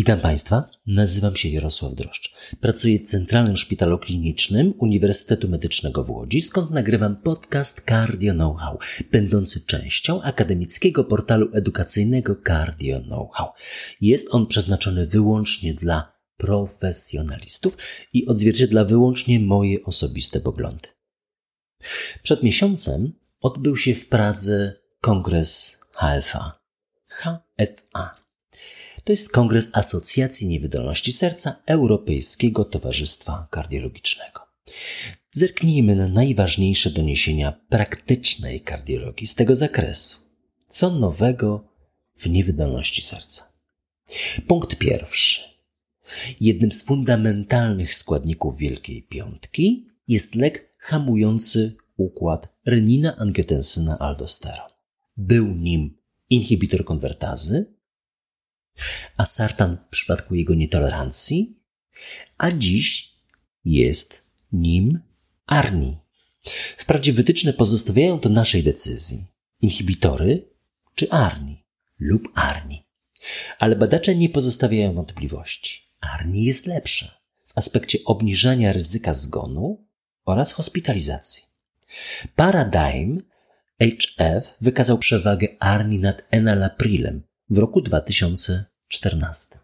Witam Państwa, nazywam się Jarosław Droszcz. Pracuję w Centralnym Szpitalu Klinicznym Uniwersytetu Medycznego w Łodzi, skąd nagrywam podcast Cardio Know-how, będący częścią akademickiego portalu edukacyjnego Cardio Know-how. Jest on przeznaczony wyłącznie dla profesjonalistów i odzwierciedla wyłącznie moje osobiste poglądy. Przed miesiącem odbył się w Pradze kongres HFA. HFA to jest Kongres Asocjacji Niewydolności Serca Europejskiego Towarzystwa Kardiologicznego. Zerknijmy na najważniejsze doniesienia praktycznej kardiologii z tego zakresu. Co nowego w niewydolności serca? Punkt pierwszy. Jednym z fundamentalnych składników Wielkiej Piątki jest lek hamujący układ renina-angiotensyna-aldosteron. Był nim inhibitor konwertazy, asartan w przypadku jego nietolerancji, a dziś jest nim arni. Wprawdzie wytyczne pozostawiają to naszej decyzji. Inhibitory czy arni lub arni. Ale badacze nie pozostawiają wątpliwości. Arni jest lepsze w aspekcie obniżania ryzyka zgonu oraz hospitalizacji. Paradigm HF wykazał przewagę Arni nad enalaprilem w roku 2014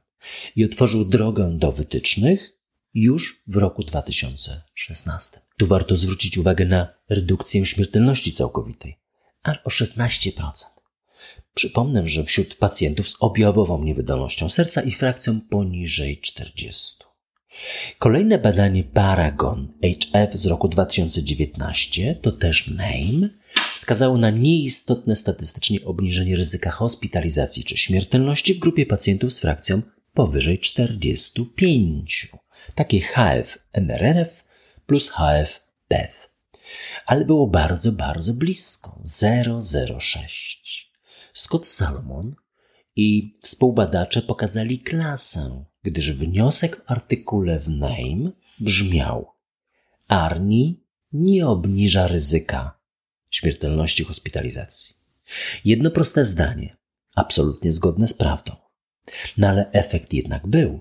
i otworzył drogę do wytycznych już w roku 2016. Tu warto zwrócić uwagę na redukcję śmiertelności całkowitej, aż o 16%. Przypomnę, że wśród pacjentów z objawową niewydolnością serca i frakcją poniżej 40. Kolejne badanie Paragon HF z roku 2019 to też NAME wskazało na nieistotne statystycznie obniżenie ryzyka hospitalizacji czy śmiertelności w grupie pacjentów z frakcją powyżej 45. Takie HF-MRRF plus HF-PEF. Ale było bardzo, bardzo blisko. 006. Scott Salomon i współbadacze pokazali klasę, gdyż wniosek w artykule w NAME brzmiał ARNI nie obniża ryzyka śmiertelności hospitalizacji. Jedno proste zdanie, absolutnie zgodne z prawdą. No ale efekt jednak był.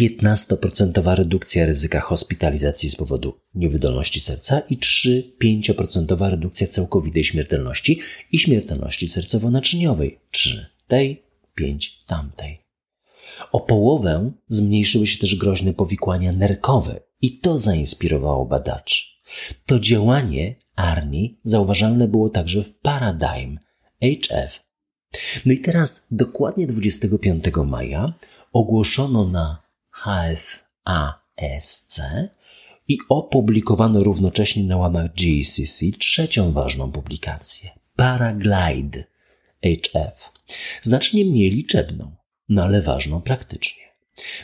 15% redukcja ryzyka hospitalizacji z powodu niewydolności serca i 3-5% redukcja całkowitej śmiertelności i śmiertelności sercowo-naczyniowej. 3 tej, 5 tamtej. O połowę zmniejszyły się też groźne powikłania nerkowe i to zainspirowało badaczy. To działanie Arni zauważalne było także w Paradigm HF. No i teraz dokładnie 25 maja ogłoszono na HFASC i opublikowano równocześnie na łamach GCC trzecią ważną publikację Paraglide HF. Znacznie mniej liczebną, no ale ważną praktycznie.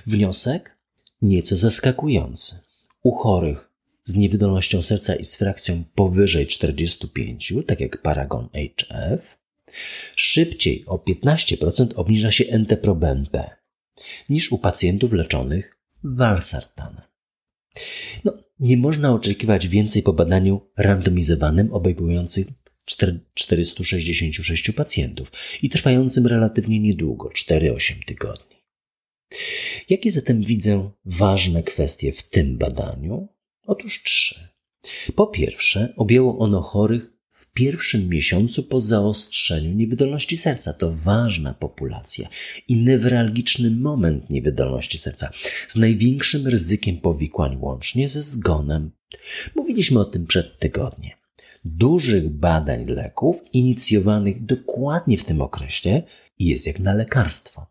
Wniosek nieco zaskakujący. U chorych z niewydolnością serca i z frakcją powyżej 45, tak jak Paragon HF, szybciej o 15% obniża się NT-proBNP niż u pacjentów leczonych valsartanem. No, nie można oczekiwać więcej po badaniu randomizowanym obejmującym 466 pacjentów i trwającym relatywnie niedługo 4-8 tygodni. Jakie zatem widzę ważne kwestie w tym badaniu? Otóż trzy. Po pierwsze, objęło ono chorych w pierwszym miesiącu po zaostrzeniu niewydolności serca. To ważna populacja i newralgiczny moment niewydolności serca z największym ryzykiem powikłań łącznie ze zgonem. Mówiliśmy o tym przed tygodniem. Dużych badań leków inicjowanych dokładnie w tym okresie jest jak na lekarstwo.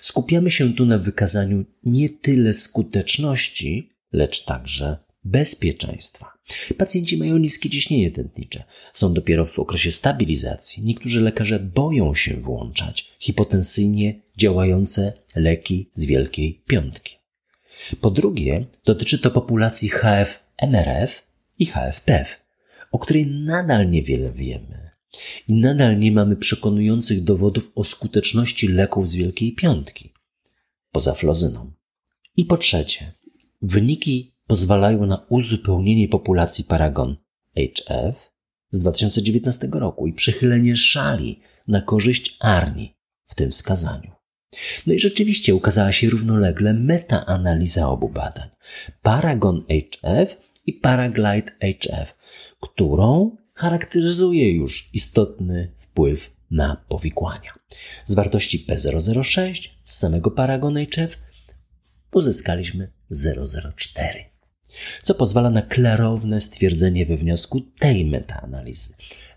Skupiamy się tu na wykazaniu nie tyle skuteczności, lecz także bezpieczeństwa. Pacjenci mają niskie ciśnienie tętnicze, są dopiero w okresie stabilizacji. Niektórzy lekarze boją się włączać hipotensyjnie działające leki z wielkiej piątki. Po drugie, dotyczy to populacji HF-MRF i HF-PEF, o której nadal niewiele wiemy. I nadal nie mamy przekonujących dowodów o skuteczności leków z wielkiej piątki, poza flozyną. I po trzecie, wyniki pozwalają na uzupełnienie populacji Paragon HF z 2019 roku i przychylenie szali na korzyść Arni w tym wskazaniu. No i rzeczywiście ukazała się równolegle metaanaliza obu badań. Paragon HF i Paraglide HF, którą charakteryzuje już istotny wpływ na powikłania. Z wartości P006 z samego Paragon HF uzyskaliśmy 004, co pozwala na klarowne stwierdzenie we wniosku tej metaanalizy.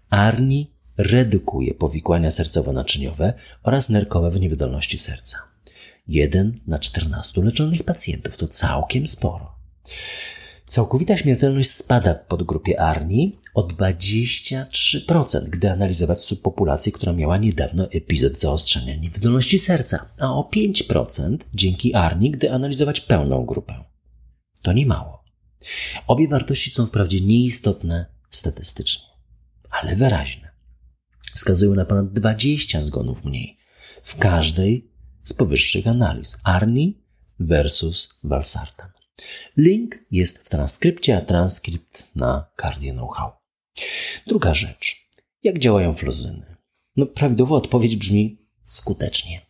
ARNI redukuje powikłania sercowo-naczyniowe oraz nerkowe w niewydolności serca. 1 na 14 leczonych pacjentów to całkiem sporo. Całkowita śmiertelność spada w podgrupie ARNI o 23%, gdy analizować subpopulację, która miała niedawno epizod zaostrzenia niewydolności serca, a o 5% dzięki ARNI, gdy analizować pełną grupę. To nie mało. Obie wartości są wprawdzie nieistotne statystycznie, ale wyraźne. Wskazują na ponad 20 zgonów mniej w każdej z powyższych analiz ARNI versus Valsartan. Link jest w transkrypcie, a transkrypt na Cardio Know-how. Druga rzecz. Jak działają flozyny? No, prawidłowa odpowiedź brzmi skutecznie.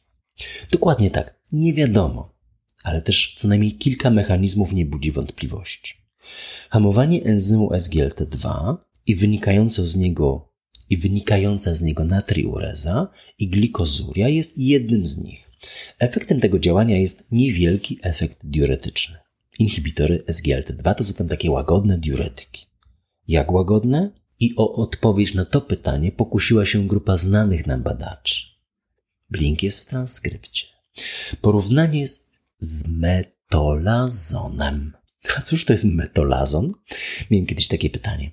Dokładnie tak. Nie wiadomo, ale też co najmniej kilka mechanizmów nie budzi wątpliwości. Hamowanie enzymu SGLT2 i wynikające z niego i wynikająca z niego natriureza i glikozuria jest jednym z nich. Efektem tego działania jest niewielki efekt diuretyczny. Inhibitory SGLT2 to zatem takie łagodne diuretyki. Jak łagodne? I o odpowiedź na to pytanie pokusiła się grupa znanych nam badaczy. Blink jest w transkrypcie. Porównanie z metolazonem. A cóż to jest metolazon? Miałem kiedyś takie pytanie.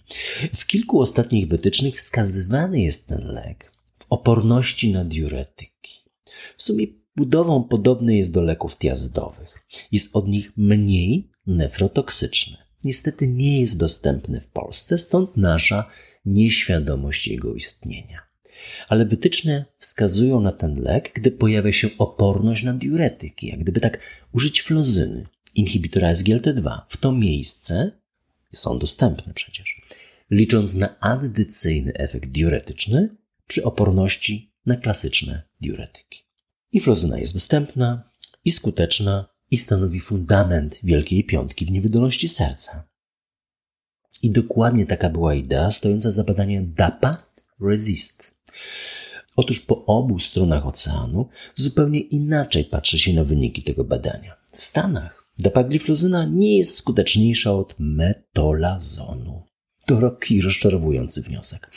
W kilku ostatnich wytycznych wskazywany jest ten lek w oporności na diuretyki. W sumie budową podobny jest do leków tiazydowych. Jest od nich mniej nefrotoksyczny. Niestety nie jest dostępny w Polsce, stąd nasza nieświadomość jego istnienia. Ale wytyczne wskazują na ten lek, gdy pojawia się oporność na diuretyki, jak gdyby tak użyć flozyny, inhibitora SGLT2 w to miejsce, są dostępne przecież, licząc na addycyjny efekt diuretyczny przy oporności na klasyczne diuretyki. I flozyna jest dostępna i skuteczna i stanowi fundament Wielkiej Piątki w niewydolności serca. I dokładnie taka była idea stojąca za badaniem DAPA Resist. Otóż po obu stronach oceanu zupełnie inaczej patrzy się na wyniki tego badania. W Stanach dapagliflozyna nie jest skuteczniejsza od metolazonu. To roki rozczarowujący wniosek.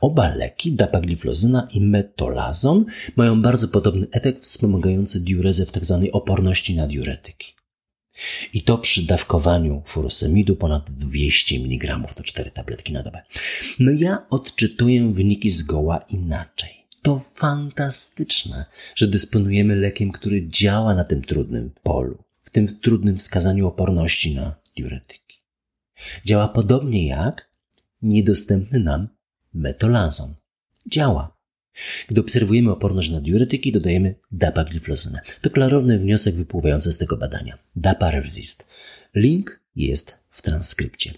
Oba leki, dapagliflozyna i metolazon, mają bardzo podobny efekt wspomagający diurezę w tzw. Tak oporności na diuretyki. I to przy dawkowaniu furosemidu ponad 200 mg, to 4 tabletki na dobę. No ja odczytuję wyniki zgoła inaczej. To fantastyczne, że dysponujemy lekiem, który działa na tym trudnym polu, w tym trudnym wskazaniu oporności na diuretyki. Działa podobnie jak niedostępny nam metolazon. Działa. Gdy obserwujemy oporność na diuretyki, dodajemy dapagliflozynę. To klarowny wniosek wypływający z tego badania. Daparesist. Link jest w transkrypcie.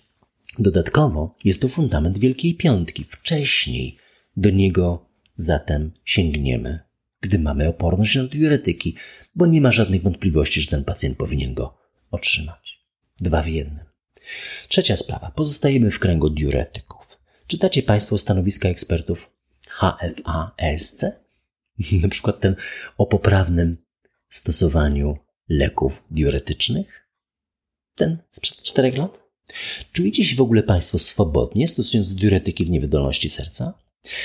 Dodatkowo jest to fundament Wielkiej Piątki. Wcześniej do niego zatem sięgniemy, gdy mamy oporność na diuretyki, bo nie ma żadnych wątpliwości, że ten pacjent powinien go otrzymać. Dwa w jednym. Trzecia sprawa. Pozostajemy w kręgu diuretyków. Czytacie Państwo stanowiska ekspertów HFA-ESC? Na przykład ten o poprawnym stosowaniu leków diuretycznych? Ten sprzed czterech lat? Czujecie się w ogóle Państwo swobodnie stosując diuretyki w niewydolności serca?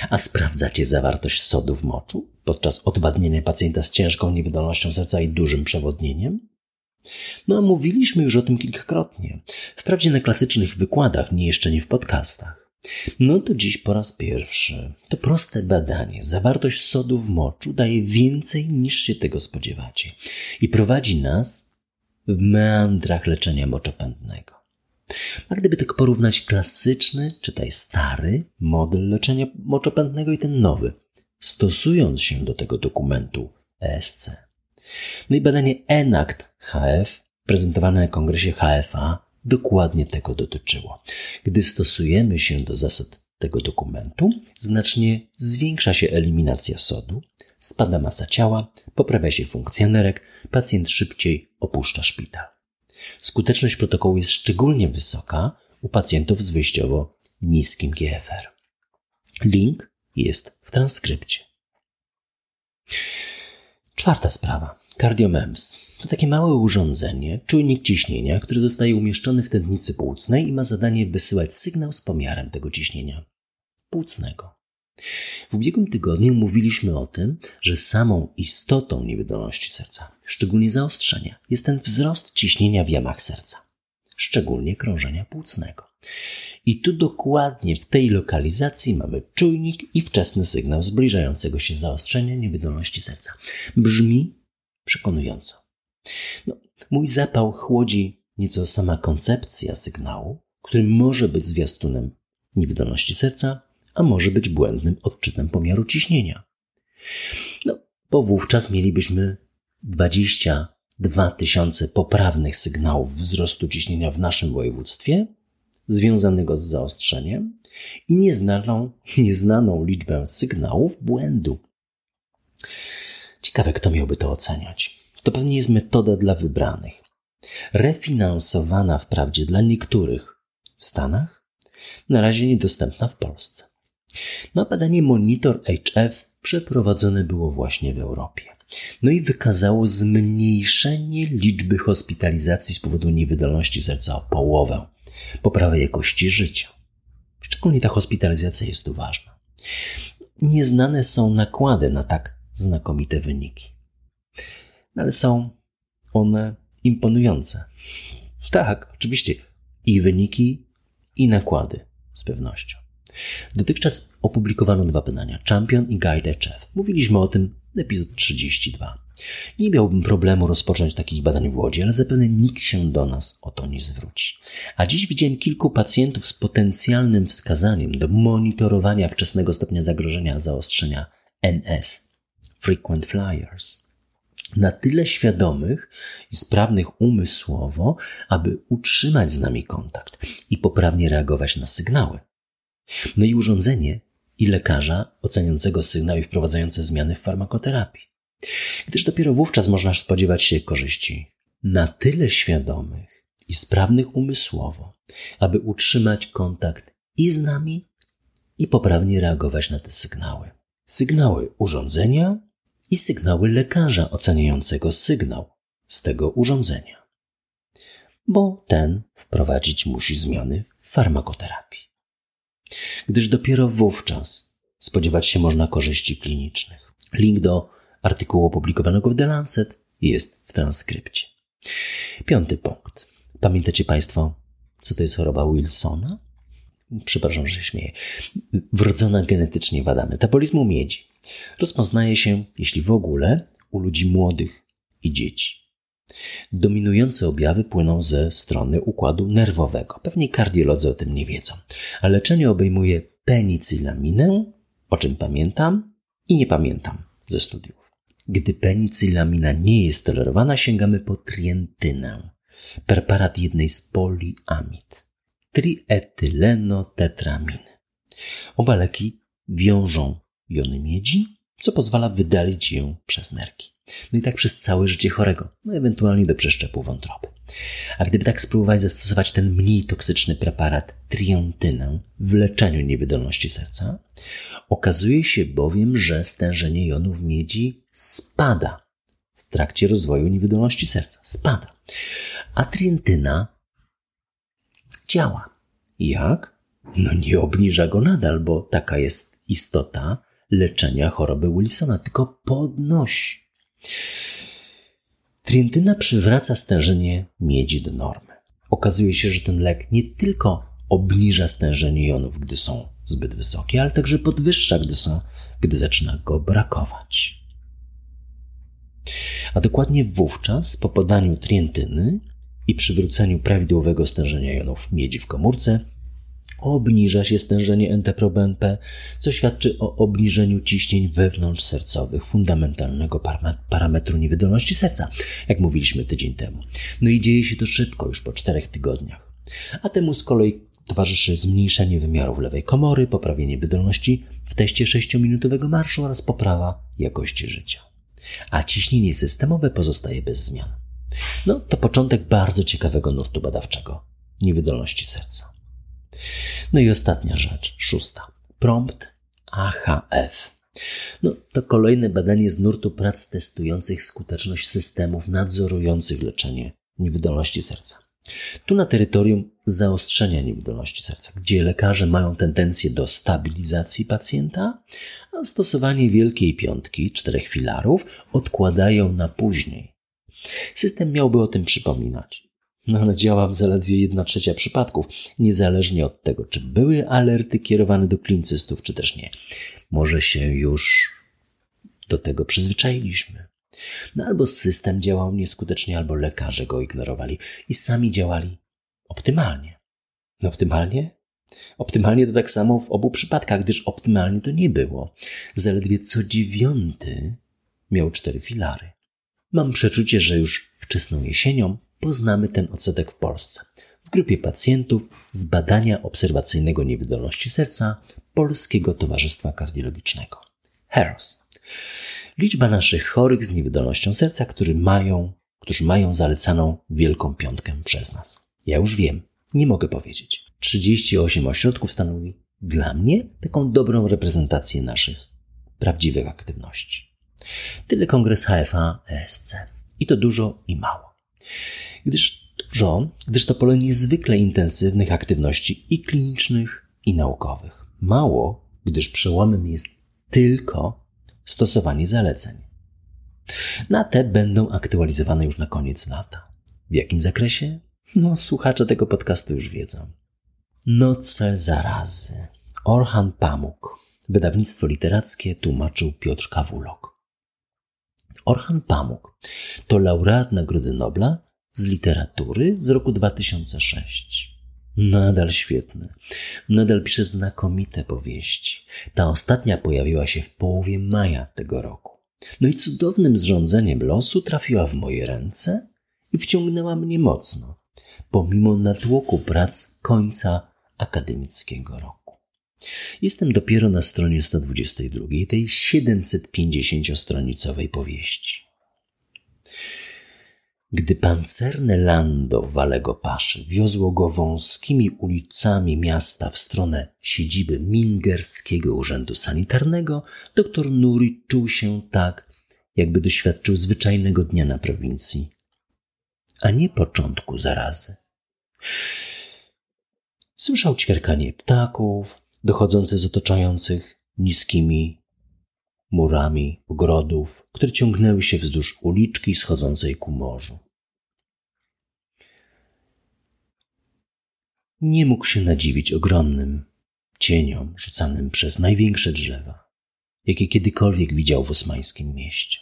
A sprawdzacie zawartość sodu w moczu podczas odwadnienia pacjenta z ciężką niewydolnością serca i dużym przewodnieniem? No, mówiliśmy już o tym kilkakrotnie. Wprawdzie na klasycznych wykładach, nie jeszcze nie w podcastach. No to dziś po raz pierwszy. To proste badanie. Zawartość sodu w moczu daje więcej niż się tego spodziewacie i prowadzi nas w meandrach leczenia moczopędnego. A gdyby tak porównać klasyczny, czytaj stary model leczenia moczopędnego i ten nowy, stosując się do tego dokumentu ESC. No i badanie ENACT HF, prezentowane na kongresie HFA, dokładnie tego dotyczyło. Gdy stosujemy się do zasad tego dokumentu, znacznie zwiększa się eliminacja sodu, spada masa ciała, poprawia się funkcja nerek, pacjent szybciej opuszcza szpital. Skuteczność protokołu jest szczególnie wysoka u pacjentów z wyjściowo niskim GFR. Link jest w transkrypcie. Czwarta sprawa. CardioMEMS. To takie małe urządzenie, czujnik ciśnienia, który zostaje umieszczony w tętnicy płucnej i ma zadanie wysyłać sygnał z pomiarem tego ciśnienia płucnego. W ubiegłym tygodniu mówiliśmy o tym, że samą istotą niewydolności serca, szczególnie zaostrzenia, jest ten wzrost ciśnienia w jamach serca, szczególnie krążenia płucnego. I tu dokładnie w tej lokalizacji mamy czujnik i wczesny sygnał zbliżającego się zaostrzenia niewydolności serca. Brzmi przekonująco. No, mój zapał chłodzi nieco sama koncepcja sygnału, który może być zwiastunem niewydolności serca, a może być błędnym odczytem pomiaru ciśnienia. No, bo wówczas mielibyśmy 22 tysiące poprawnych sygnałów wzrostu ciśnienia w naszym województwie, związanego z zaostrzeniem i nieznaną, nieznaną liczbę sygnałów błędu. Ciekawe, kto miałby to oceniać. To pewnie jest metoda dla wybranych. Refinansowana wprawdzie dla niektórych w Stanach, na razie niedostępna w Polsce. No, badanie Monitor HF przeprowadzone było właśnie w Europie. No i wykazało zmniejszenie liczby hospitalizacji z powodu niewydolności serca o połowę, poprawę jakości życia. Szczególnie ta hospitalizacja jest tu ważna. Nieznane są nakłady na tak znakomite wyniki. No ale są one imponujące. Tak, oczywiście. I wyniki, i nakłady, z pewnością. Dotychczas opublikowano dwa badania, Champion i Guide HF. Mówiliśmy o tym w epizod 32. Nie miałbym problemu rozpocząć takich badań w Łodzi, ale zapewne nikt się do nas o to nie zwróci. A dziś widziałem kilku pacjentów z potencjalnym wskazaniem do monitorowania wczesnego stopnia zagrożenia zaostrzenia NS, Frequent Flyers. Na tyle świadomych i sprawnych umysłowo, aby utrzymać z nami kontakt i poprawnie reagować na sygnały. No i urządzenie i lekarza oceniającego sygnał i wprowadzające zmiany w farmakoterapii. Gdyż dopiero wówczas można spodziewać się korzyści na tyle świadomych i sprawnych umysłowo, aby utrzymać kontakt i z nami, i poprawnie reagować na te sygnały. Sygnały urządzenia i sygnały lekarza oceniającego sygnał z tego urządzenia. Bo ten wprowadzić musi zmiany w farmakoterapii gdyż dopiero wówczas spodziewać się można korzyści klinicznych. Link do artykułu opublikowanego w The Lancet jest w transkrypcie. Piąty punkt. Pamiętacie Państwo, co to jest choroba Wilsona? Przepraszam, że się śmieję. Wrodzona genetycznie wada metabolizmu miedzi. Rozpoznaje się, jeśli w ogóle, u ludzi młodych i dzieci. Dominujące objawy płyną ze strony układu nerwowego. Pewnie kardiolodzy o tym nie wiedzą. A leczenie obejmuje penicylaminę, o czym pamiętam i nie pamiętam ze studiów. Gdy penicylamina nie jest tolerowana, sięgamy po trientynę, preparat jednej z poliamid, trietylenotetraminy. Oba leki wiążą jony miedzi, co pozwala wydalić ją przez nerki. No i tak przez całe życie chorego, no ewentualnie do przeszczepu wątroby. A gdyby tak spróbować zastosować ten mniej toksyczny preparat triontynę w leczeniu niewydolności serca, okazuje się bowiem, że stężenie jonów miedzi spada w trakcie rozwoju niewydolności serca. Spada. A trientyna działa. Jak? No nie obniża go nadal, bo taka jest istota leczenia choroby Wilsona, tylko podnosi. Trientyna przywraca stężenie miedzi do normy. Okazuje się, że ten lek nie tylko obniża stężenie jonów, gdy są zbyt wysokie, ale także podwyższa, gdy, są, gdy zaczyna go brakować. A dokładnie wówczas, po podaniu trientyny i przywróceniu prawidłowego stężenia jonów miedzi w komórce, obniża się stężenie NT-proBNP, co świadczy o obniżeniu ciśnień wewnątrzsercowych, fundamentalnego parametru niewydolności serca, jak mówiliśmy tydzień temu. No i dzieje się to szybko, już po czterech tygodniach. A temu z kolei towarzyszy zmniejszenie wymiarów lewej komory, poprawienie wydolności w teście 6-minutowego marszu oraz poprawa jakości życia. A ciśnienie systemowe pozostaje bez zmian. No, to początek bardzo ciekawego nurtu badawczego niewydolności serca. No i ostatnia rzecz, szósta. Prompt AHF. No, to kolejne badanie z nurtu prac testujących skuteczność systemów nadzorujących leczenie niewydolności serca. Tu na terytorium zaostrzenia niewydolności serca, gdzie lekarze mają tendencję do stabilizacji pacjenta, a stosowanie wielkiej piątki, czterech filarów, odkładają na później. System miałby o tym przypominać. No ale działa w zaledwie 1 trzecia przypadków, niezależnie od tego, czy były alerty kierowane do klinicystów, czy też nie. Może się już do tego przyzwyczailiśmy. No albo system działał nieskutecznie, albo lekarze go ignorowali i sami działali optymalnie. No optymalnie? Optymalnie to tak samo w obu przypadkach, gdyż optymalnie to nie było. Zaledwie co dziewiąty miał cztery filary. Mam przeczucie, że już wczesną jesienią poznamy ten odsetek w Polsce. W grupie pacjentów z badania obserwacyjnego niewydolności serca Polskiego Towarzystwa Kardiologicznego. HEROS. Liczba naszych chorych z niewydolnością serca, którzy mają, którzy mają zalecaną wielką piątkę przez nas. Ja już wiem, nie mogę powiedzieć. 38 ośrodków stanowi dla mnie taką dobrą reprezentację naszych prawdziwych aktywności. Tyle kongres HFA ESC. I to dużo i mało. Gdyż dużo, gdyż to pole niezwykle intensywnych aktywności i klinicznych, i naukowych. Mało, gdyż przełomem jest tylko stosowanie zaleceń. Na te będą aktualizowane już na koniec lata. W jakim zakresie? No, słuchacze tego podcastu już wiedzą. Noce zarazy. Orhan Pamuk. Wydawnictwo literackie tłumaczył Piotr Kawulok. Orhan Pamuk to laureat Nagrody Nobla z literatury z roku 2006. Nadal świetny. Nadal pisze znakomite powieści. Ta ostatnia pojawiła się w połowie maja tego roku. No i cudownym zrządzeniem losu trafiła w moje ręce i wciągnęła mnie mocno, pomimo natłoku prac końca akademickiego roku. Jestem dopiero na stronie 122 tej 750-stronicowej powieści. Gdy pancerne lando Walego Paszy wiozło go wąskimi ulicami miasta w stronę siedziby Mingerskiego Urzędu Sanitarnego, doktor Nuri czuł się tak, jakby doświadczył zwyczajnego dnia na prowincji, a nie początku zarazy. Słyszał ćwierkanie ptaków, dochodzące z otaczających niskimi murami ogrodów, które ciągnęły się wzdłuż uliczki schodzącej ku morzu. Nie mógł się nadziwić ogromnym cieniom rzucanym przez największe drzewa, jakie kiedykolwiek widział w osmańskim mieście.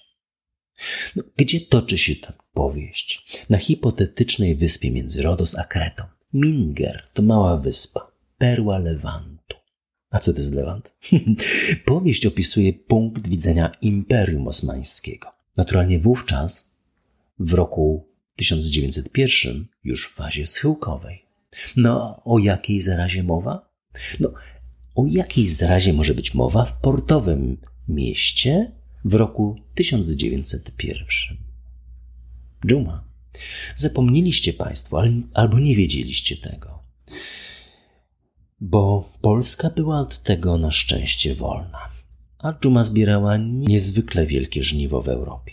No, gdzie toczy się ta powieść? Na hipotetycznej wyspie między Rodos a Kretą. Minger to mała wyspa, perła Lewantu. A co to jest Lewant? Powieść opisuje punkt widzenia Imperium Osmańskiego. Naturalnie wówczas, w roku 1901, już w fazie schyłkowej. No, o jakiej zarazie mowa? No, o jakiej zarazie może być mowa w portowym mieście w roku 1901? Dżuma. Zapomnieliście Państwo, albo nie wiedzieliście tego bo Polska była od tego na szczęście wolna, a dżuma zbierała niezwykle wielkie żniwo w Europie.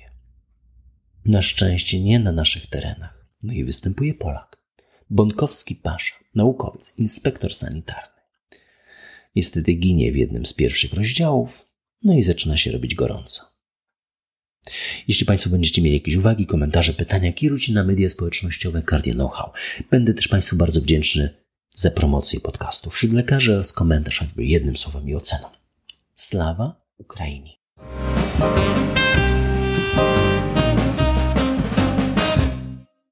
Na szczęście nie na naszych terenach. No i występuje Polak. Bąkowski Pasza, naukowiec, inspektor sanitarny. Niestety ginie w jednym z pierwszych rozdziałów, no i zaczyna się robić gorąco. Jeśli Państwo będziecie mieli jakieś uwagi, komentarze, pytania, kierujcie na media społecznościowe Cardio Know-how. Będę też Państwu bardzo wdzięczny za promocję podcastu wśród lekarzy oraz komentarz choćby jednym słowem i oceną. Slawa Ukrainie.